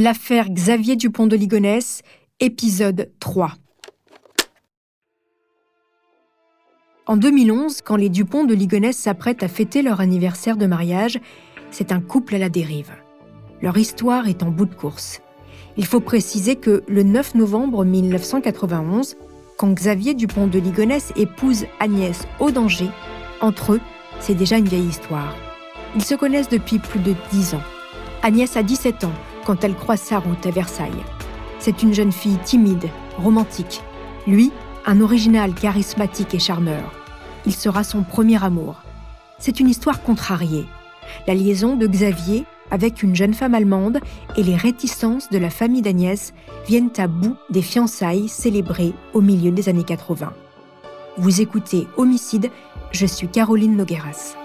L'affaire Xavier Dupont de Ligonnès, épisode 3. En 2011, quand les Dupont de Ligonnès s'apprêtent à fêter leur anniversaire de mariage, c'est un couple à la dérive. Leur histoire est en bout de course. Il faut préciser que le 9 novembre 1991, quand Xavier Dupont de Ligonnès épouse Agnès Audanger, entre eux, c'est déjà une vieille histoire. Ils se connaissent depuis plus de 10 ans. Agnès a 17 ans quand elle croise sa route à Versailles. C'est une jeune fille timide, romantique. Lui, un original charismatique et charmeur. Il sera son premier amour. C'est une histoire contrariée. La liaison de Xavier avec une jeune femme allemande et les réticences de la famille d'Agnès viennent à bout des fiançailles célébrées au milieu des années 80. Vous écoutez Homicide, je suis Caroline Nogueras.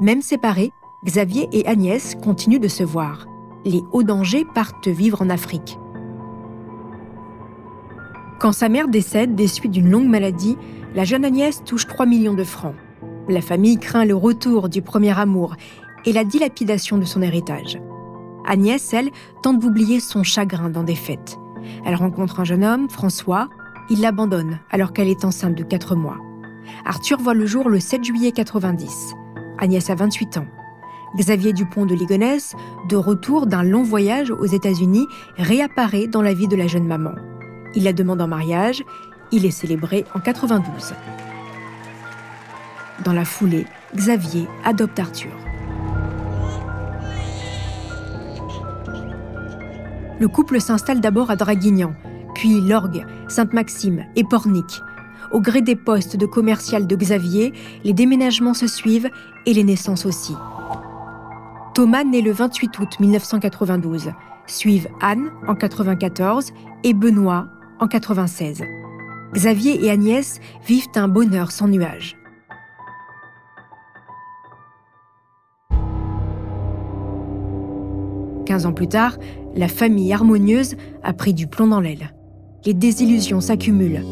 Même séparés, Xavier et Agnès continuent de se voir. Les hauts dangers partent vivre en Afrique. Quand sa mère décède des suites d'une longue maladie, la jeune Agnès touche 3 millions de francs. La famille craint le retour du premier amour et la dilapidation de son héritage. Agnès, elle, tente d'oublier son chagrin dans des fêtes. Elle rencontre un jeune homme, François. Il l'abandonne alors qu'elle est enceinte de 4 mois. Arthur voit le jour le 7 juillet 90. Agnès a 28 ans. Xavier Dupont de Ligonnès, de retour d'un long voyage aux États-Unis, réapparaît dans la vie de la jeune maman. Il la demande en mariage, il est célébré en 92. Dans la foulée, Xavier adopte Arthur. Le couple s'installe d'abord à Draguignan, puis Lorgue, Sainte-Maxime et Pornic. Au gré des postes de commercial de Xavier, les déménagements se suivent et les naissances aussi. Thomas naît le 28 août 1992. Suivent Anne en 94 et Benoît en 96. Xavier et Agnès vivent un bonheur sans nuage. Quinze ans plus tard, la famille harmonieuse a pris du plomb dans l'aile. Les désillusions s'accumulent.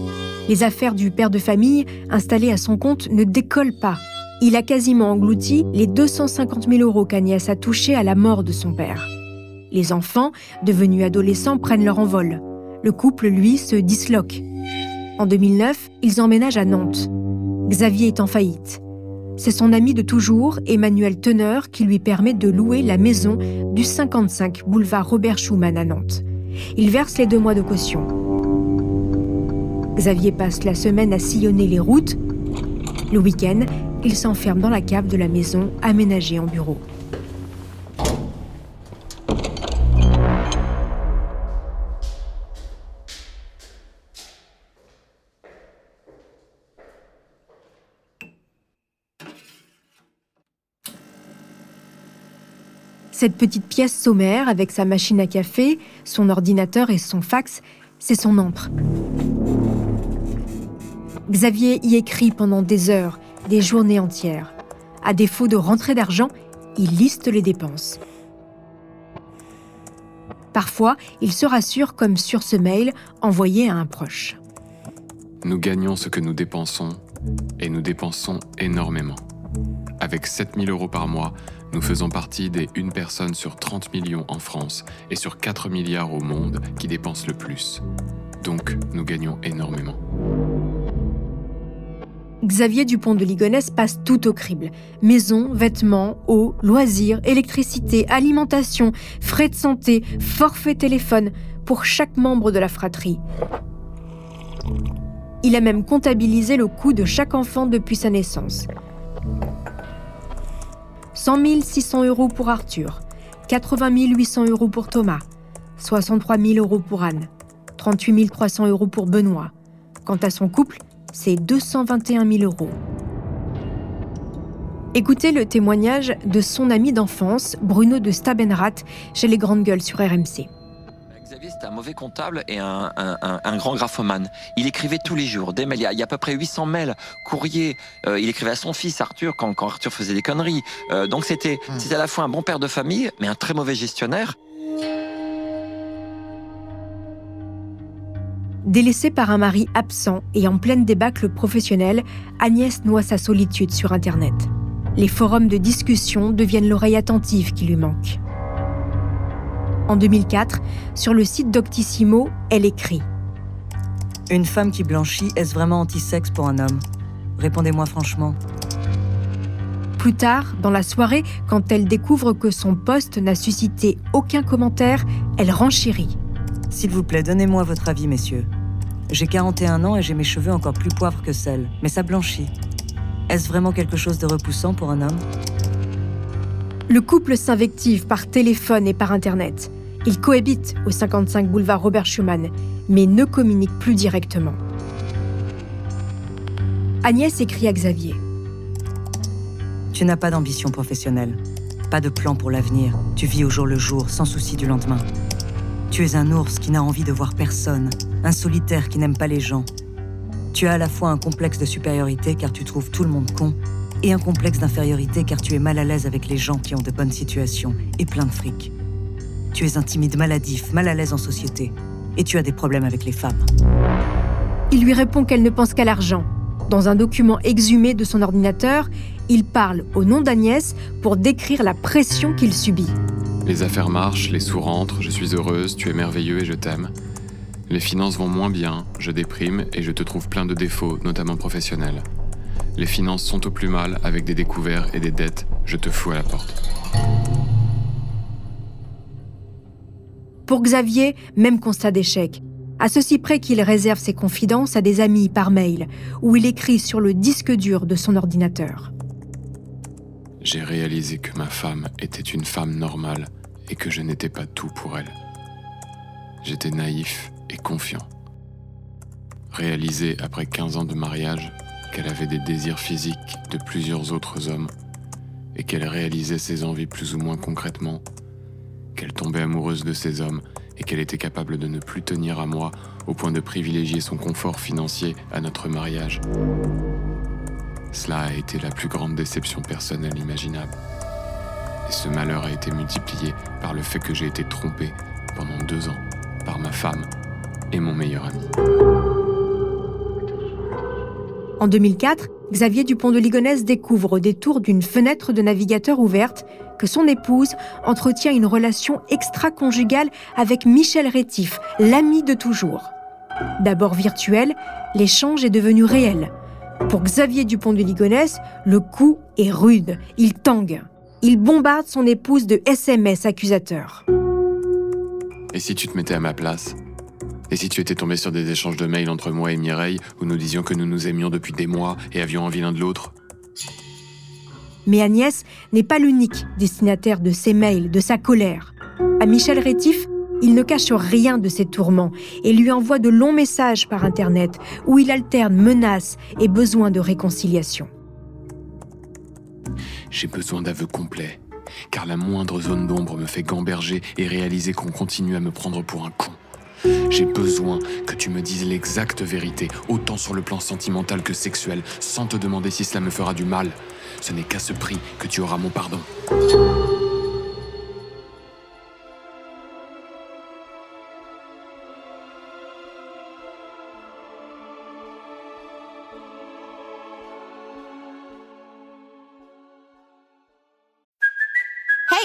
Les affaires du père de famille, installé à son compte, ne décollent pas. Il a quasiment englouti les 250 000 euros qu'Agnès a touchés à la mort de son père. Les enfants, devenus adolescents, prennent leur envol. Le couple, lui, se disloque. En 2009, ils emménagent à Nantes. Xavier est en faillite. C'est son ami de toujours, Emmanuel Teneur, qui lui permet de louer la maison du 55 boulevard Robert Schumann à Nantes. Il verse les deux mois de caution. Xavier passe la semaine à sillonner les routes. Le week-end, il s'enferme dans la cave de la maison aménagée en bureau. Cette petite pièce sommaire avec sa machine à café, son ordinateur et son fax, c'est son empre. Xavier y écrit pendant des heures, des journées entières. À défaut de rentrée d'argent, il liste les dépenses. Parfois, il se rassure comme sur ce mail envoyé à un proche. Nous gagnons ce que nous dépensons et nous dépensons énormément. Avec 7000 euros par mois, nous faisons partie des 1 personne sur 30 millions en France et sur 4 milliards au monde qui dépensent le plus. Donc, nous gagnons énormément. Xavier Dupont de Ligonnès passe tout au crible. Maison, vêtements, eau, loisirs, électricité, alimentation, frais de santé, forfait téléphone pour chaque membre de la fratrie. Il a même comptabilisé le coût de chaque enfant depuis sa naissance. 100 600 euros pour Arthur, 80 800 euros pour Thomas, 63 000 euros pour Anne, 38 300 euros pour Benoît. Quant à son couple, c'est 221 000 euros. Écoutez le témoignage de son ami d'enfance, Bruno de Stabenrath, chez les Grandes Gueules sur RMC. Xavier, c'était un mauvais comptable et un, grand graphomane. Il écrivait tous les jours des mails. Il y a, à peu près 800 mails, courriers. Euh, il écrivait à son fils Arthur quand, Arthur faisait des conneries. Euh, donc c'était, hmm. c'était à la fois un bon père de famille, mais un très mauvais gestionnaire. Délaissée par un mari absent et en pleine débâcle professionnelle, Agnès noie sa solitude sur Internet. Les forums de discussion deviennent l'oreille attentive qui lui manque. En 2004, sur le site Doctissimo, elle écrit Une femme qui blanchit, est-ce vraiment anti-sexe pour un homme? Répondez-moi franchement. Plus tard, dans la soirée, quand elle découvre que son poste n'a suscité aucun commentaire, elle renchérit. S'il vous plaît, donnez-moi votre avis, messieurs. J'ai 41 ans et j'ai mes cheveux encore plus poivres que celles, mais ça blanchit. Est-ce vraiment quelque chose de repoussant pour un homme? Le couple s'invective par téléphone et par Internet. Ils cohabitent au 55 boulevard Robert Schumann, mais ne communiquent plus directement. Agnès écrit à Xavier. Tu n'as pas d'ambition professionnelle, pas de plan pour l'avenir. Tu vis au jour le jour, sans souci du lendemain. Tu es un ours qui n'a envie de voir personne, un solitaire qui n'aime pas les gens. Tu as à la fois un complexe de supériorité car tu trouves tout le monde con, et un complexe d'infériorité car tu es mal à l'aise avec les gens qui ont de bonnes situations et plein de fric. Tu es un timide maladif, mal à l'aise en société, et tu as des problèmes avec les femmes. Il lui répond qu'elle ne pense qu'à l'argent. Dans un document exhumé de son ordinateur, il parle au nom d'Agnès pour décrire la pression qu'il subit. Les affaires marchent, les sous rentrent, je suis heureuse, tu es merveilleux et je t'aime. Les finances vont moins bien, je déprime et je te trouve plein de défauts, notamment professionnels. Les finances sont au plus mal avec des découverts et des dettes, je te fous à la porte. Pour Xavier, même constat d'échec. À ceci près qu'il réserve ses confidences à des amis par mail, où il écrit sur le disque dur de son ordinateur. J'ai réalisé que ma femme était une femme normale et que je n'étais pas tout pour elle. J'étais naïf et confiant. Réalisé après 15 ans de mariage qu'elle avait des désirs physiques de plusieurs autres hommes et qu'elle réalisait ses envies plus ou moins concrètement, qu'elle tombait amoureuse de ces hommes et qu'elle était capable de ne plus tenir à moi au point de privilégier son confort financier à notre mariage. Cela a été la plus grande déception personnelle imaginable. Et ce malheur a été multiplié par le fait que j'ai été trompé pendant deux ans par ma femme et mon meilleur ami. En 2004, Xavier Dupont de Ligonnès découvre au détour d'une fenêtre de navigateur ouverte que son épouse entretient une relation extra-conjugale avec Michel Rétif, l'ami de toujours. D'abord virtuel, l'échange est devenu réel. Pour Xavier Dupont de Ligonnès, le coup est rude. Il tangue. Il bombarde son épouse de SMS accusateurs. Et si tu te mettais à ma place Et si tu étais tombé sur des échanges de mails entre moi et Mireille où nous disions que nous nous aimions depuis des mois et avions envie l'un de l'autre? Mais Agnès n'est pas l'unique destinataire de ces mails, de sa colère. À Michel Rétif, il ne cache rien de ses tourments et lui envoie de longs messages par Internet où il alterne menaces et besoin de réconciliation. J'ai besoin d'aveux complets, car la moindre zone d'ombre me fait gamberger et réaliser qu'on continue à me prendre pour un con. J'ai besoin que tu me dises l'exacte vérité, autant sur le plan sentimental que sexuel, sans te demander si cela me fera du mal. Ce n'est qu'à ce prix que tu auras mon pardon.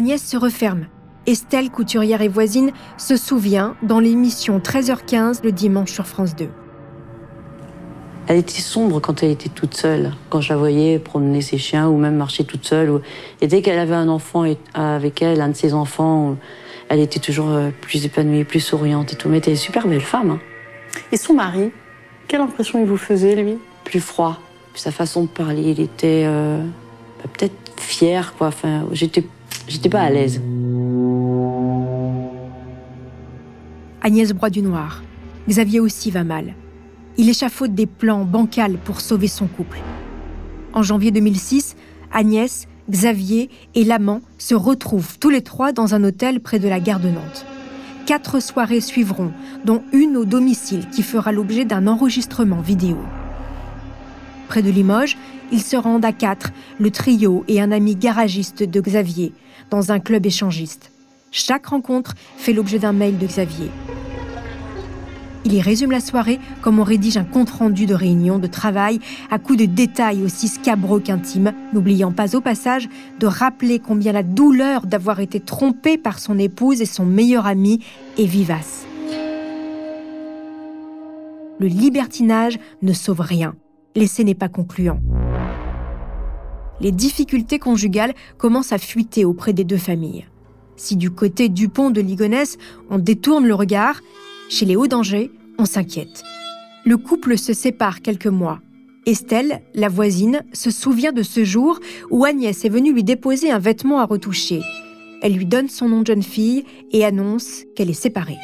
Agnès se referme. Estelle, couturière et voisine, se souvient dans l'émission 13h15 le dimanche sur France 2. Elle était sombre quand elle était toute seule, quand je la voyais promener ses chiens ou même marcher toute seule. Et dès qu'elle avait un enfant avec elle, un de ses enfants, elle était toujours euh, plus épanouie, plus souriante et tout. Mais elle était une super belle femme. Hein. Et son mari, quelle impression il vous faisait, lui? Plus froid. Sa façon de parler, il était euh, bah, peut-être fier, quoi. Enfin, j'étais J'étais pas à l'aise. Agnès broie du noir. Xavier aussi va mal. Il échafaude des plans bancals pour sauver son couple. En janvier 2006, Agnès, Xavier et l'amant se retrouvent tous les trois dans un hôtel près de la gare de Nantes. Quatre soirées suivront, dont une au domicile qui fera l'objet d'un enregistrement vidéo. Près de Limoges, ils se rendent à quatre, le trio et un ami garagiste de Xavier, dans un club échangiste. Chaque rencontre fait l'objet d'un mail de Xavier. Il y résume la soirée comme on rédige un compte-rendu de réunion de travail à coups de détails aussi scabreux qu'intimes, n'oubliant pas au passage de rappeler combien la douleur d'avoir été trompé par son épouse et son meilleur ami est vivace. Le libertinage ne sauve rien. L'essai n'est pas concluant les difficultés conjugales commencent à fuiter auprès des deux familles. Si du côté Dupont de Ligonnès, on détourne le regard, chez les Hauts-Dangers, on s'inquiète. Le couple se sépare quelques mois. Estelle, la voisine, se souvient de ce jour où Agnès est venue lui déposer un vêtement à retoucher. Elle lui donne son nom de jeune fille et annonce qu'elle est séparée.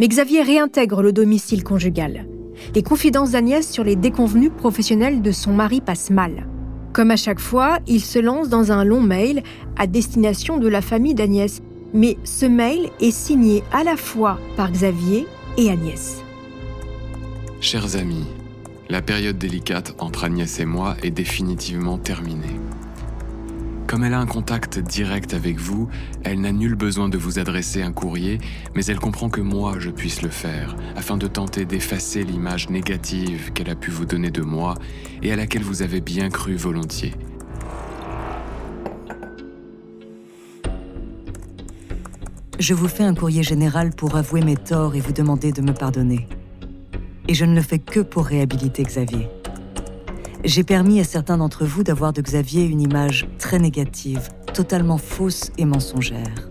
Mais Xavier réintègre le domicile conjugal. Les confidences d'Agnès sur les déconvenus professionnels de son mari passent mal. Comme à chaque fois, il se lance dans un long mail à destination de la famille d'Agnès. Mais ce mail est signé à la fois par Xavier et Agnès. Chers amis, la période délicate entre Agnès et moi est définitivement terminée. Comme elle a un contact direct avec vous, elle n'a nul besoin de vous adresser un courrier, mais elle comprend que moi je puisse le faire, afin de tenter d'effacer l'image négative qu'elle a pu vous donner de moi et à laquelle vous avez bien cru volontiers. Je vous fais un courrier général pour avouer mes torts et vous demander de me pardonner. Et je ne le fais que pour réhabiliter Xavier. J'ai permis à certains d'entre vous d'avoir de Xavier une image très négative, totalement fausse et mensongère.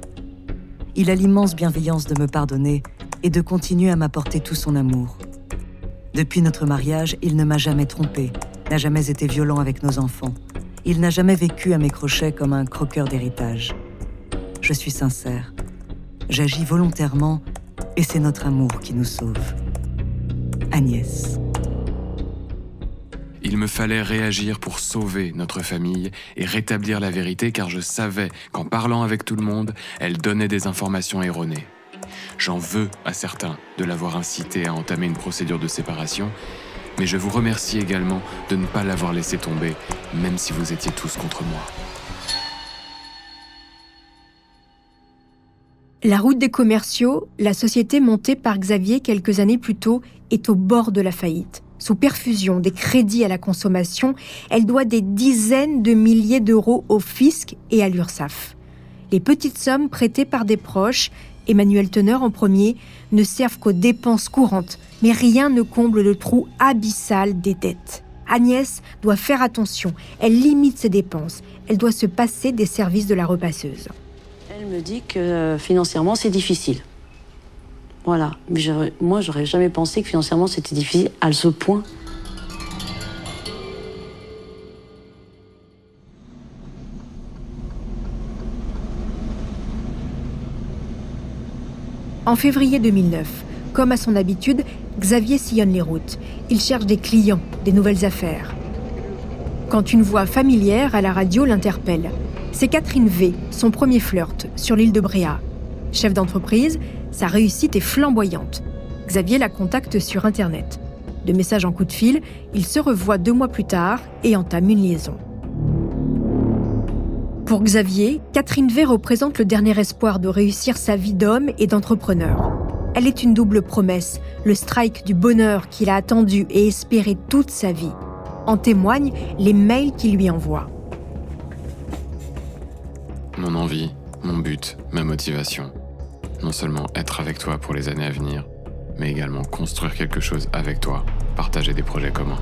Il a l'immense bienveillance de me pardonner et de continuer à m'apporter tout son amour. Depuis notre mariage, il ne m'a jamais trompé, n'a jamais été violent avec nos enfants. Il n'a jamais vécu à mes crochets comme un croqueur d'héritage. Je suis sincère. J'agis volontairement et c'est notre amour qui nous sauve. Agnès. Il me fallait réagir pour sauver notre famille et rétablir la vérité car je savais qu'en parlant avec tout le monde, elle donnait des informations erronées. J'en veux à certains de l'avoir incité à entamer une procédure de séparation, mais je vous remercie également de ne pas l'avoir laissé tomber, même si vous étiez tous contre moi. La route des commerciaux, la société montée par Xavier quelques années plus tôt, est au bord de la faillite sous perfusion des crédits à la consommation, elle doit des dizaines de milliers d'euros au fisc et à l'URSSAF. Les petites sommes prêtées par des proches, Emmanuel Teneur en premier, ne servent qu'aux dépenses courantes, mais rien ne comble le trou abyssal des dettes. Agnès doit faire attention, elle limite ses dépenses, elle doit se passer des services de la repasseuse. Elle me dit que euh, financièrement c'est difficile. Voilà. Mais moi, j'aurais jamais pensé que financièrement c'était difficile à ce point. En février 2009, comme à son habitude, Xavier sillonne les routes. Il cherche des clients, des nouvelles affaires. Quand une voix familière à la radio l'interpelle, c'est Catherine V, son premier flirt, sur l'île de Bréa. Chef d'entreprise, sa réussite est flamboyante. Xavier la contacte sur Internet. De message en coup de fil, il se revoit deux mois plus tard et entame une liaison. Pour Xavier, Catherine V représente le dernier espoir de réussir sa vie d'homme et d'entrepreneur. Elle est une double promesse, le strike du bonheur qu'il a attendu et espéré toute sa vie. En témoignent les mails qu'il lui envoie. Mon envie, mon but, ma motivation. Non seulement être avec toi pour les années à venir, mais également construire quelque chose avec toi, partager des projets communs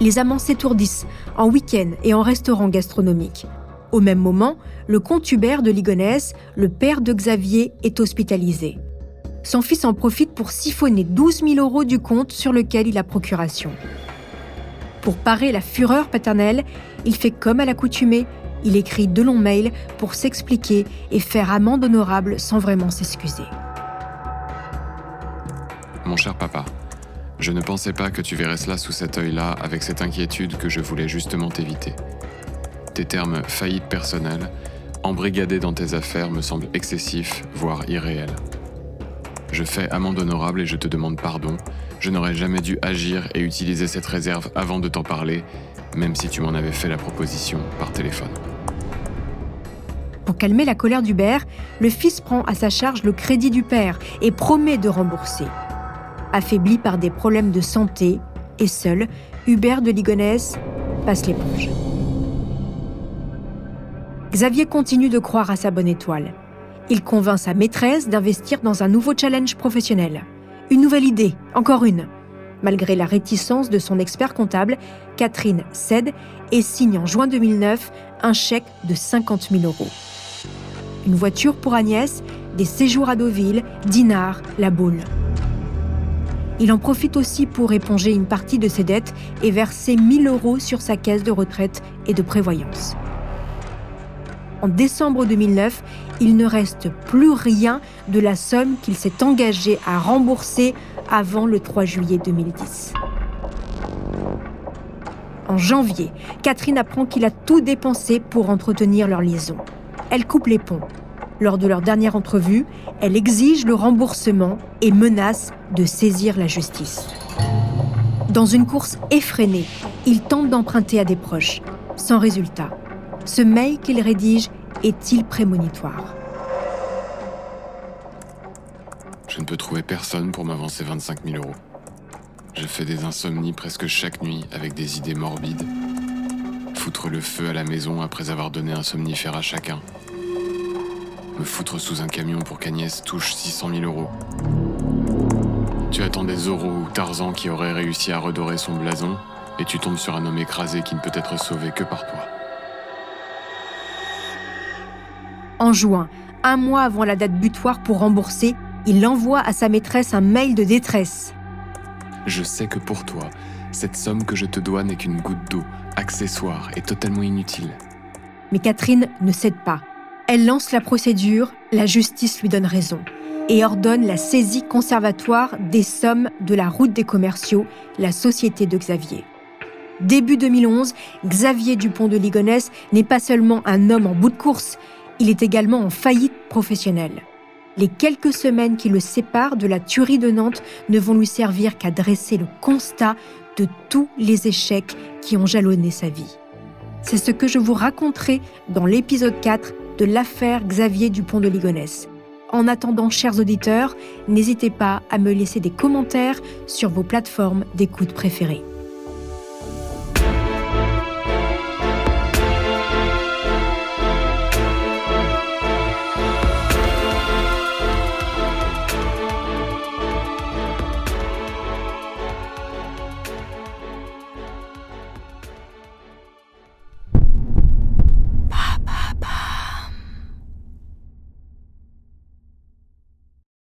les amants s'étourdissent en week-end et en restaurant gastronomique. Au même moment, le comte Hubert de Ligonnès, le père de Xavier, est hospitalisé. Son fils en profite pour siphonner 12 000 euros du compte sur lequel il a procuration. Pour parer la fureur paternelle, il fait comme à l'accoutumée, il écrit de longs mails pour s'expliquer et faire amende honorable sans vraiment s'excuser. Mon cher papa, je ne pensais pas que tu verrais cela sous cet œil-là avec cette inquiétude que je voulais justement t'éviter. Tes termes faillite personnelle, embrigadés dans tes affaires me semblent excessifs, voire irréels. Je fais amende honorable et je te demande pardon. Je n'aurais jamais dû agir et utiliser cette réserve avant de t'en parler, même si tu m'en avais fait la proposition par téléphone. Pour calmer la colère d'Hubert, le fils prend à sa charge le crédit du père et promet de rembourser affaibli par des problèmes de santé, et seul, Hubert de Ligonnès passe l'éponge. Xavier continue de croire à sa bonne étoile. Il convainc sa maîtresse d'investir dans un nouveau challenge professionnel. Une nouvelle idée, encore une. Malgré la réticence de son expert comptable, Catherine cède et signe en juin 2009 un chèque de 50 000 euros. Une voiture pour Agnès, des séjours à Deauville, Dinard, la boule. Il en profite aussi pour éponger une partie de ses dettes et verser 1000 euros sur sa caisse de retraite et de prévoyance. En décembre 2009, il ne reste plus rien de la somme qu'il s'est engagé à rembourser avant le 3 juillet 2010. En janvier, Catherine apprend qu'il a tout dépensé pour entretenir leur liaison. Elle coupe les ponts lors de leur dernière entrevue, elle exige le remboursement et menace de saisir la justice. Dans une course effrénée, il tente d'emprunter à des proches, sans résultat. Ce mail qu'il rédige est-il prémonitoire? Je ne peux trouver personne pour m'avancer 25 000 euros. Je fais des insomnies presque chaque nuit avec des idées morbides. Foutre le feu à la maison après avoir donné un somnifère à chacun me foutre sous un camion pour qu'Agnès touche 600 000 euros. Tu attends des Zorro ou Tarzan qui auraient réussi à redorer son blason, et tu tombes sur un homme écrasé qui ne peut être sauvé que par toi. En juin, un mois avant la date butoir pour rembourser, il envoie à sa maîtresse un mail de détresse. Je sais que pour toi, cette somme que je te dois n'est qu'une goutte d'eau, accessoire et totalement inutile. Mais Catherine ne cède pas. Elle lance la procédure, la justice lui donne raison et ordonne la saisie conservatoire des sommes de la route des commerciaux, la société de Xavier. Début 2011, Xavier Dupont de Ligonnès n'est pas seulement un homme en bout de course, il est également en faillite professionnelle. Les quelques semaines qui le séparent de la tuerie de Nantes ne vont lui servir qu'à dresser le constat de tous les échecs qui ont jalonné sa vie. C'est ce que je vous raconterai dans l'épisode 4 de l'affaire Xavier Dupont de Ligonnès. En attendant, chers auditeurs, n'hésitez pas à me laisser des commentaires sur vos plateformes d'écoute préférées.